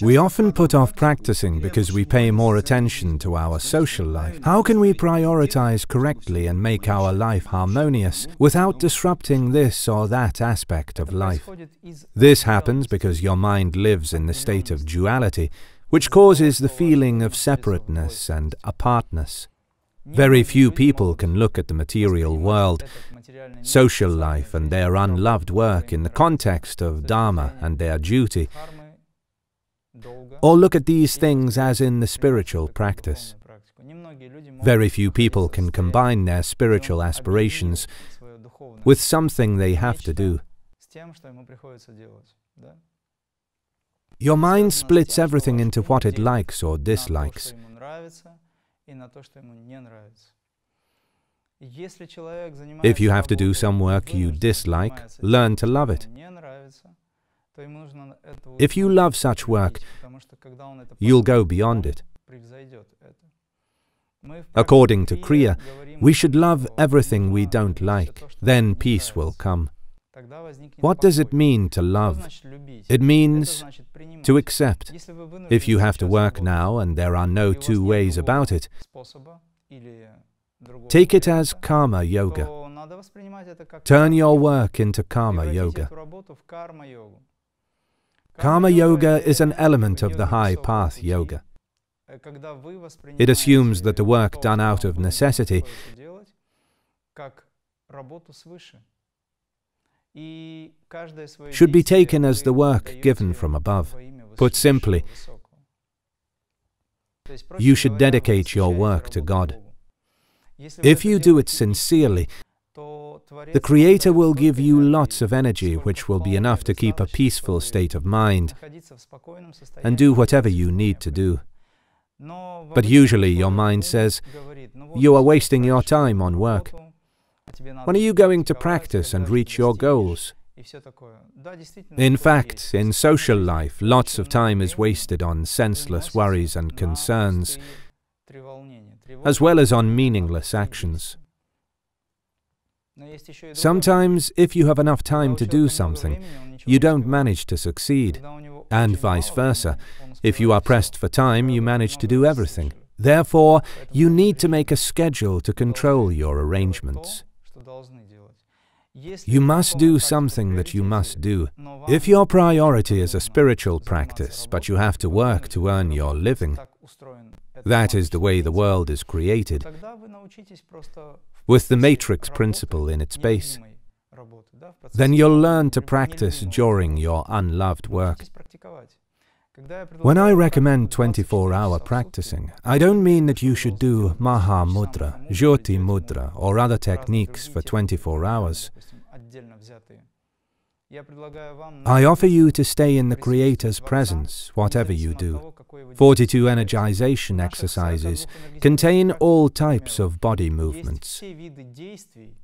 We often put off practicing because we pay more attention to our social life. How can we prioritize correctly and make our life harmonious without disrupting this or that aspect of life? This happens because your mind lives in the state of duality, which causes the feeling of separateness and apartness. Very few people can look at the material world, social life and their unloved work in the context of Dharma and their duty, or look at these things as in the spiritual practice. Very few people can combine their spiritual aspirations with something they have to do. Your mind splits everything into what it likes or dislikes. If you have to do some work you dislike, learn to love it. If you love such work, you'll go beyond it. According to Kriya, we should love everything we don't like, then peace will come. What does it mean to love? It means to accept. If you have to work now and there are no two ways about it, take it as karma yoga. Turn your work into karma yoga. Karma yoga is an element of the high path yoga. It assumes that the work done out of necessity should be taken as the work given from above. Put simply, you should dedicate your work to God. If you do it sincerely, the Creator will give you lots of energy, which will be enough to keep a peaceful state of mind and do whatever you need to do. But usually your mind says, you are wasting your time on work. When are you going to practice and reach your goals? In fact, in social life, lots of time is wasted on senseless worries and concerns, as well as on meaningless actions. Sometimes, if you have enough time to do something, you don't manage to succeed, and vice versa. If you are pressed for time, you manage to do everything. Therefore, you need to make a schedule to control your arrangements. You must do something that you must do. If your priority is a spiritual practice, but you have to work to earn your living, that is the way the world is created with the matrix principle in its base. Then you'll learn to practice during your unloved work. When I recommend 24-hour practicing, I don't mean that you should do Maha Mudra, Jyoti Mudra or other techniques for 24 hours. I offer you to stay in the Creator's presence, whatever you do. 42 energization exercises contain all types of body movements.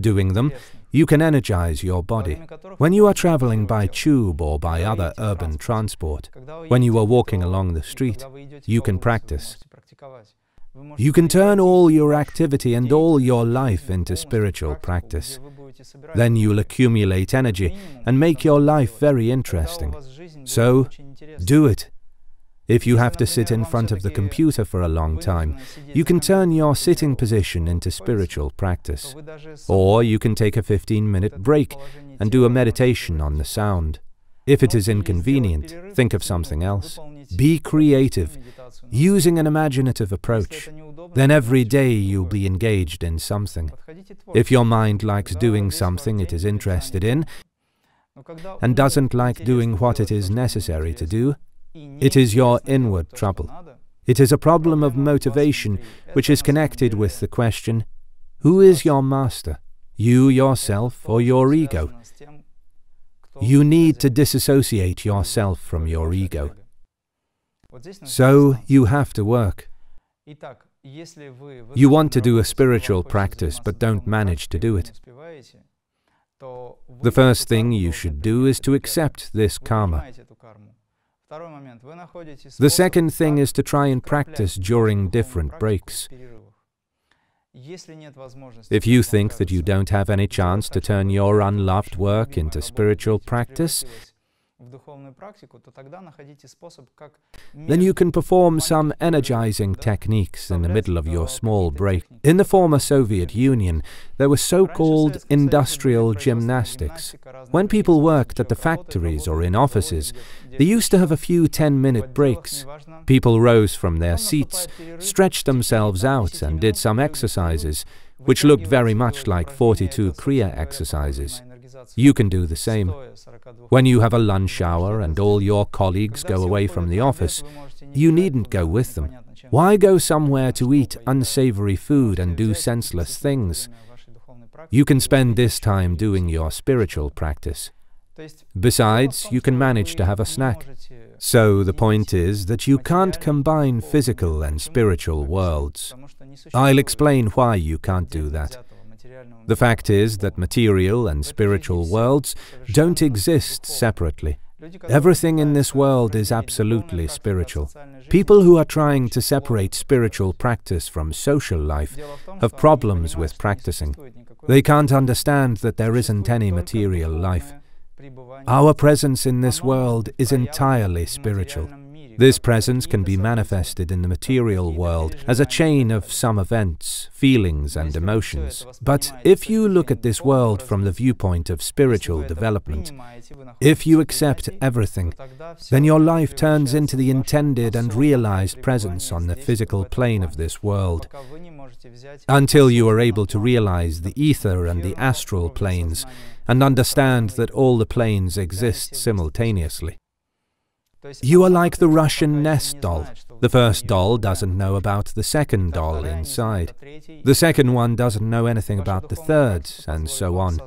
Doing them, you can energize your body. When you are traveling by tube or by other urban transport, when you are walking along the street, you can practice. You can turn all your activity and all your life into spiritual practice. Then you'll accumulate energy and make your life very interesting. So, do it. If you have to sit in front of the computer for a long time, you can turn your sitting position into spiritual practice. Or you can take a 15-minute break and do a meditation on the sound. If it is inconvenient, think of something else. Be creative, using an imaginative approach. Then every day you'll be engaged in something. If your mind likes doing something it is interested in, and doesn't like doing what it is necessary to do, it is your inward trouble. It is a problem of motivation which is connected with the question, who is your master, you yourself or your ego? You need to disassociate yourself from your ego. So you have to work. You want to do a spiritual practice but don't manage to do it. The first thing you should do is to accept this karma. The second thing is to try and practice during different breaks. If you think that you don't have any chance to turn your unloved work into spiritual practice, then you can perform some energizing techniques in the middle of your small break. In the former Soviet Union, there were so-called industrial gymnastics. When people worked at the factories or in offices, they used to have a few 10-minute breaks. People rose from their seats, stretched themselves out and did some exercises, which looked very much like 42 Kriya exercises. You can do the same. When you have a lunch hour and all your colleagues go away from the office, you needn't go with them. Why go somewhere to eat unsavory food and do senseless things? You can spend this time doing your spiritual practice. Besides, you can manage to have a snack. So the point is that you can't combine physical and spiritual worlds. I'll explain why you can't do that. The fact is that material and spiritual worlds don't exist separately. Everything in this world is absolutely spiritual. People who are trying to separate spiritual practice from social life have problems with practicing. They can't understand that there isn't any material life. Our presence in this world is entirely spiritual. This presence can be manifested in the material world as a chain of some events, feelings and emotions. But if you look at this world from the viewpoint of spiritual development, if you accept everything, then your life turns into the intended and realized presence on the physical plane of this world. Until you are able to realize the ether and the astral planes and understand that all the planes exist simultaneously. You are like the Russian nest doll. The first doll doesn't know about the second doll inside. The second one doesn't know anything about the third, and so on.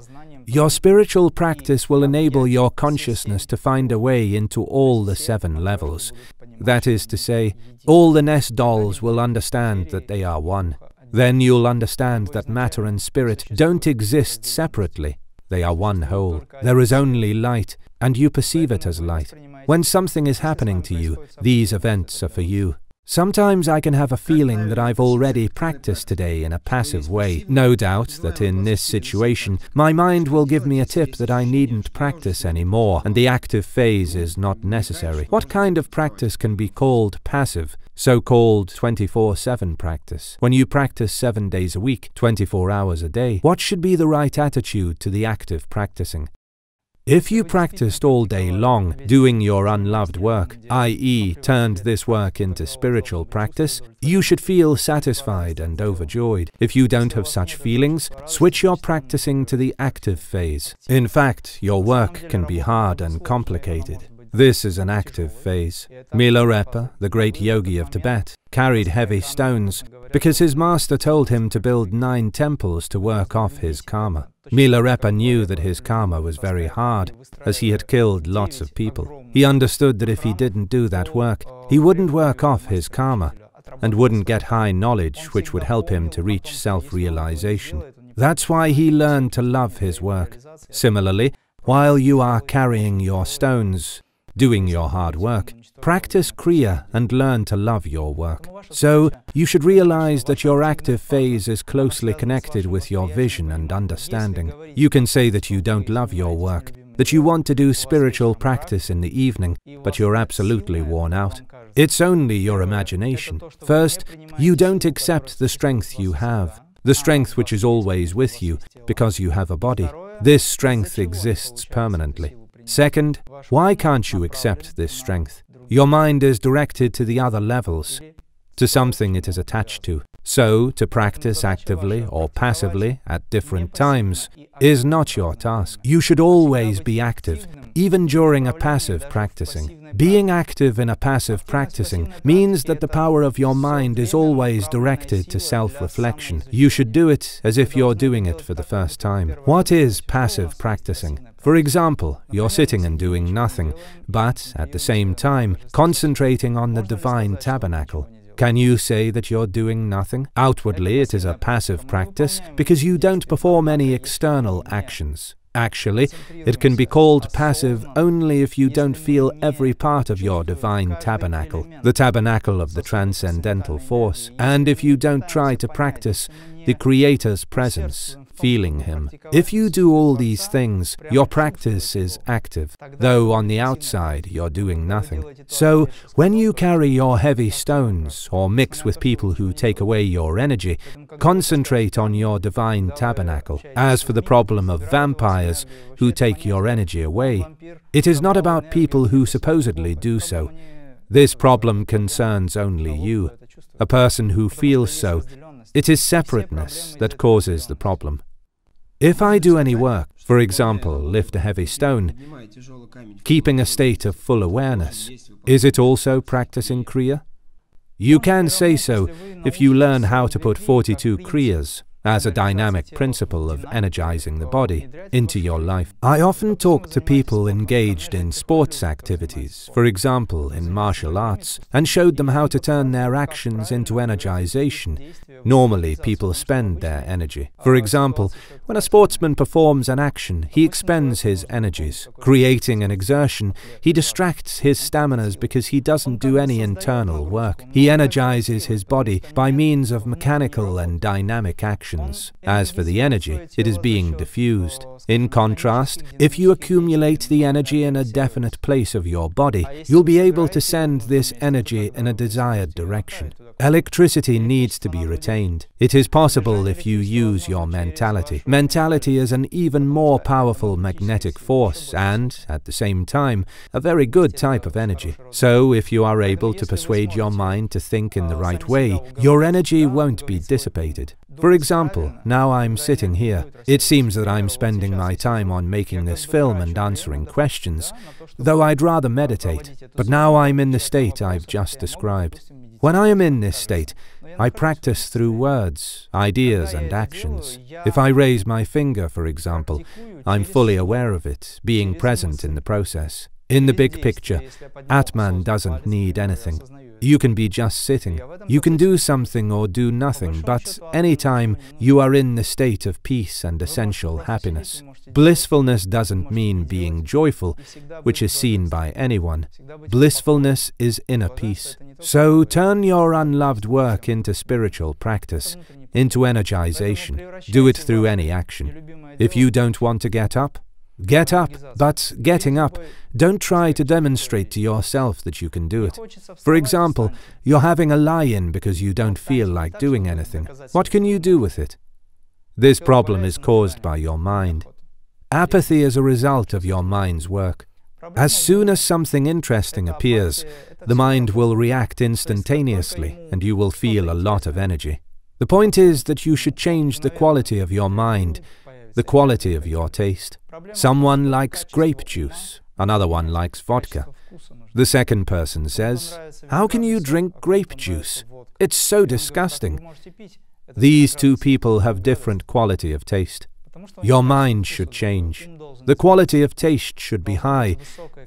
Your spiritual practice will enable your consciousness to find a way into all the seven levels. That is to say, all the nest dolls will understand that they are one. Then you'll understand that matter and spirit don't exist separately. They are one whole. There is only light, and you perceive it as light. When something is happening to you, these events are for you. Sometimes I can have a feeling that I've already practiced today in a passive way. No doubt that in this situation, my mind will give me a tip that I needn't practice anymore, and the active phase is not necessary. What kind of practice can be called passive? So-called 24-7 practice. When you practice seven days a week, 24 hours a day, what should be the right attitude to the active practicing? If you practiced all day long doing your unloved work, i.e., turned this work into spiritual practice, you should feel satisfied and overjoyed. If you don't have such feelings, switch your practicing to the active phase. In fact, your work can be hard and complicated. This is an active phase. Milarepa, the great yogi of Tibet, carried heavy stones because his master told him to build nine temples to work off his karma. Milarepa knew that his karma was very hard, as he had killed lots of people. He understood that if he didn't do that work, he wouldn't work off his karma, and wouldn't get high knowledge which would help him to reach self-realization. That's why he learned to love his work. Similarly, while you are carrying your stones, doing your hard work, practice Kriya and learn to love your work. So, you should realize that your active phase is closely connected with your vision and understanding. You can say that you don't love your work, that you want to do spiritual practice in the evening, but you're absolutely worn out. It's only your imagination. First, you don't accept the strength you have, the strength which is always with you, because you have a body. This strength exists permanently. Second, why can't you accept this strength? Your mind is directed to the other levels, to something it is attached to. So, to practice actively or passively at different times is not your task. You should always be active, even during a passive practicing. Being active in a passive practicing means that the power of your mind is always directed to self-reflection. You should do it as if you're doing it for the first time. What is passive practicing? For example, you're sitting and doing nothing, but at the same time concentrating on the divine tabernacle. Can you say that you're doing nothing? Outwardly, it is a passive practice because you don't perform any external actions. Actually, it can be called passive only if you don't feel every part of your divine tabernacle, the tabernacle of the transcendental force, and if you don't try to practice the Creator's presence, feeling Him. If you do all these things, your practice is active, though on the outside you're doing nothing. So, when you carry your heavy stones or mix with people who take away your energy, concentrate on your divine tabernacle. As for the problem of vampires who take your energy away, it is not about people who supposedly do so. This problem concerns only you, a person who feels so. It is separateness that causes the problem. If I do any work, for example, lift a heavy stone, keeping a state of full awareness, is it also practicing Kriya? You can say so if you learn how to put 42 Kriyas as a dynamic principle of energizing the body into your life. I often talk to people engaged in sports activities, for example in martial arts, and showed them how to turn their actions into energization. Normally, people spend their energy. For example, when a sportsman performs an action, he expends his energies. Creating an exertion, he distracts his staminas because he doesn't do any internal work. He energizes his body by means of mechanical and dynamic action As for the energy, it is being diffused. In contrast, if you accumulate the energy in a definite place of your body, you'll be able to send this energy in a desired direction. Electricity needs to be retained. It is possible if you use your mentality. Mentality is an even more powerful magnetic force and, at the same time, a very good type of energy. So, if you are able to persuade your mind to think in the right way, your energy won't be dissipated. For example, now I'm sitting here. It seems that I'm spending my time on making this film and answering questions, though I'd rather meditate. But now I'm in the state I've just described. When I am in this state, I practice through words, ideas and actions. If I raise my finger, for example, I'm fully aware of it, being present in the process. In the big picture, Atman doesn't need anything. You can be just sitting. You can do something or do nothing, but anytime you are in the state of peace and essential happiness. Blissfulness doesn't mean being joyful, which is seen by anyone. Blissfulness is inner peace. So turn your unloved work into spiritual practice, into energization. Do it through any action. If you don't want to get up, Get up, but getting up, don't try to demonstrate to yourself that you can do it. For example, you're having a lie-in because you don't feel like doing anything. What can you do with it? This problem is caused by your mind. Apathy is a result of your mind's work. As soon as something interesting appears, the mind will react instantaneously and you will feel a lot of energy. The point is that you should change the quality of your mind the quality of your taste. Someone likes grape juice, another one likes vodka. The second person says, How can you drink grape juice? It's so disgusting. These two people have different quality of taste. Your mind should change. The quality of taste should be high,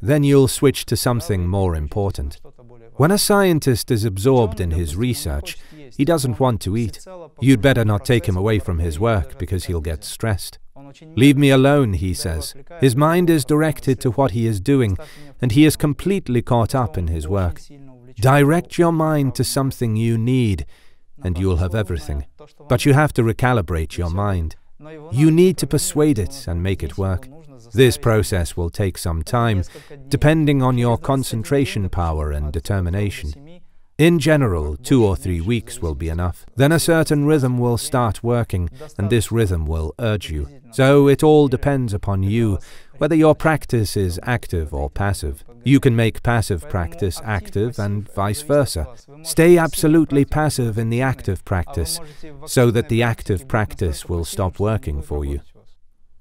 then you'll switch to something more important. When a scientist is absorbed in his research, he doesn't want to eat. You'd better not take him away from his work because he'll get stressed. Leave me alone, he says. His mind is directed to what he is doing, and he is completely caught up in his work. Direct your mind to something you need, and you'll have everything. But you have to recalibrate your mind. You need to persuade it and make it work. This process will take some time, depending on your concentration power and determination. In general, two or three weeks will be enough. Then a certain rhythm will start working, and this rhythm will urge you. So it all depends upon you, whether your practice is active or passive. You can make passive practice active and vice versa. Stay absolutely passive in the active practice, so that the active practice will stop working for you.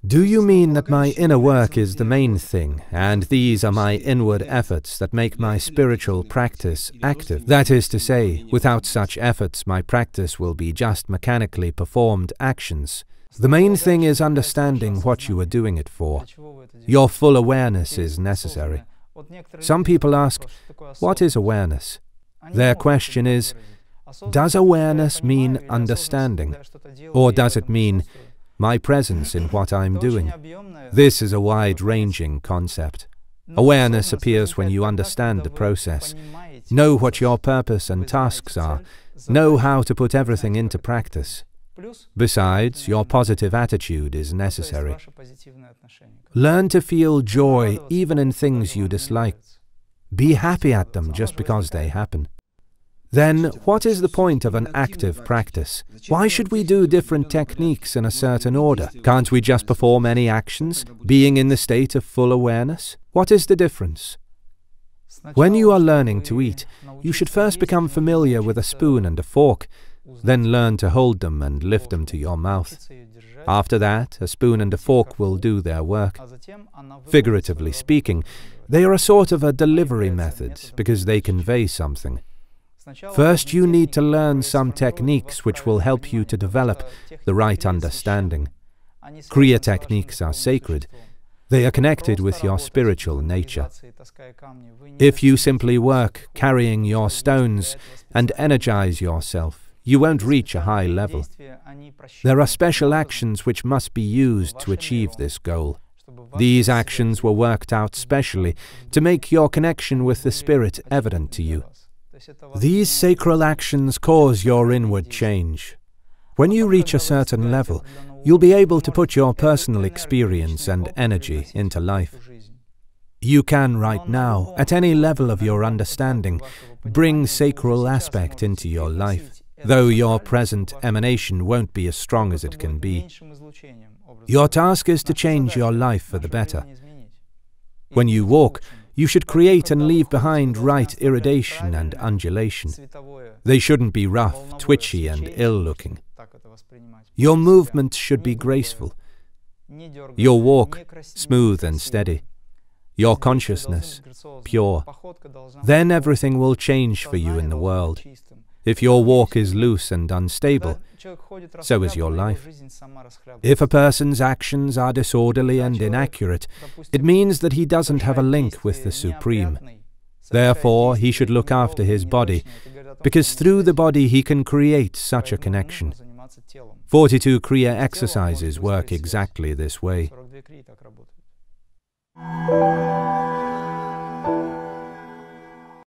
Do you mean that my inner work is the main thing, and these are my inward efforts that make my spiritual practice active? That is to say, without such efforts, my practice will be just mechanically performed actions. The main thing is understanding what you are doing it for. Your full awareness is necessary. Some people ask, what is awareness? Their question is, does awareness mean understanding? Or does it mean my presence in what I'm doing. This is a wide-ranging concept. Awareness appears when you understand the process, know what your purpose and tasks are, know how to put everything into practice. Besides, your positive attitude is necessary. Learn to feel joy even in things you dislike. Be happy at them just because they happen. Then, what is the point of an active practice? Why should we do different techniques in a certain order? Can't we just perform any actions, being in the state of full awareness? What is the difference? When you are learning to eat, you should first become familiar with a spoon and a fork, then learn to hold them and lift them to your mouth. After that, a spoon and a fork will do their work. Figuratively speaking, they are a sort of a delivery method because they convey something. First, you need to learn some techniques which will help you to develop the right understanding. Kriya techniques are sacred. They are connected with your spiritual nature. If you simply work carrying your stones and energize yourself, you won't reach a high level. There are special actions which must be used to achieve this goal. These actions were worked out specially to make your connection with the Spirit evident to you. These sacral actions cause your inward change. When you reach a certain level, you'll be able to put your personal experience and energy into life. You can right now, at any level of your understanding, bring sacral aspect into your life, though your present emanation won't be as strong as it can be. Your task is to change your life for the better. When you walk, you should create and leave behind right iridation and undulation. They shouldn't be rough, twitchy, and ill-looking. Your movement should be graceful. Your walk, smooth and steady. Your consciousness, pure. Then everything will change for you in the world. If your walk is loose and unstable, so is your life. If a person's actions are disorderly and inaccurate, it means that he doesn't have a link with the Supreme. Therefore, he should look after his body, because through the body he can create such a connection. 42 Kriya exercises work exactly this way.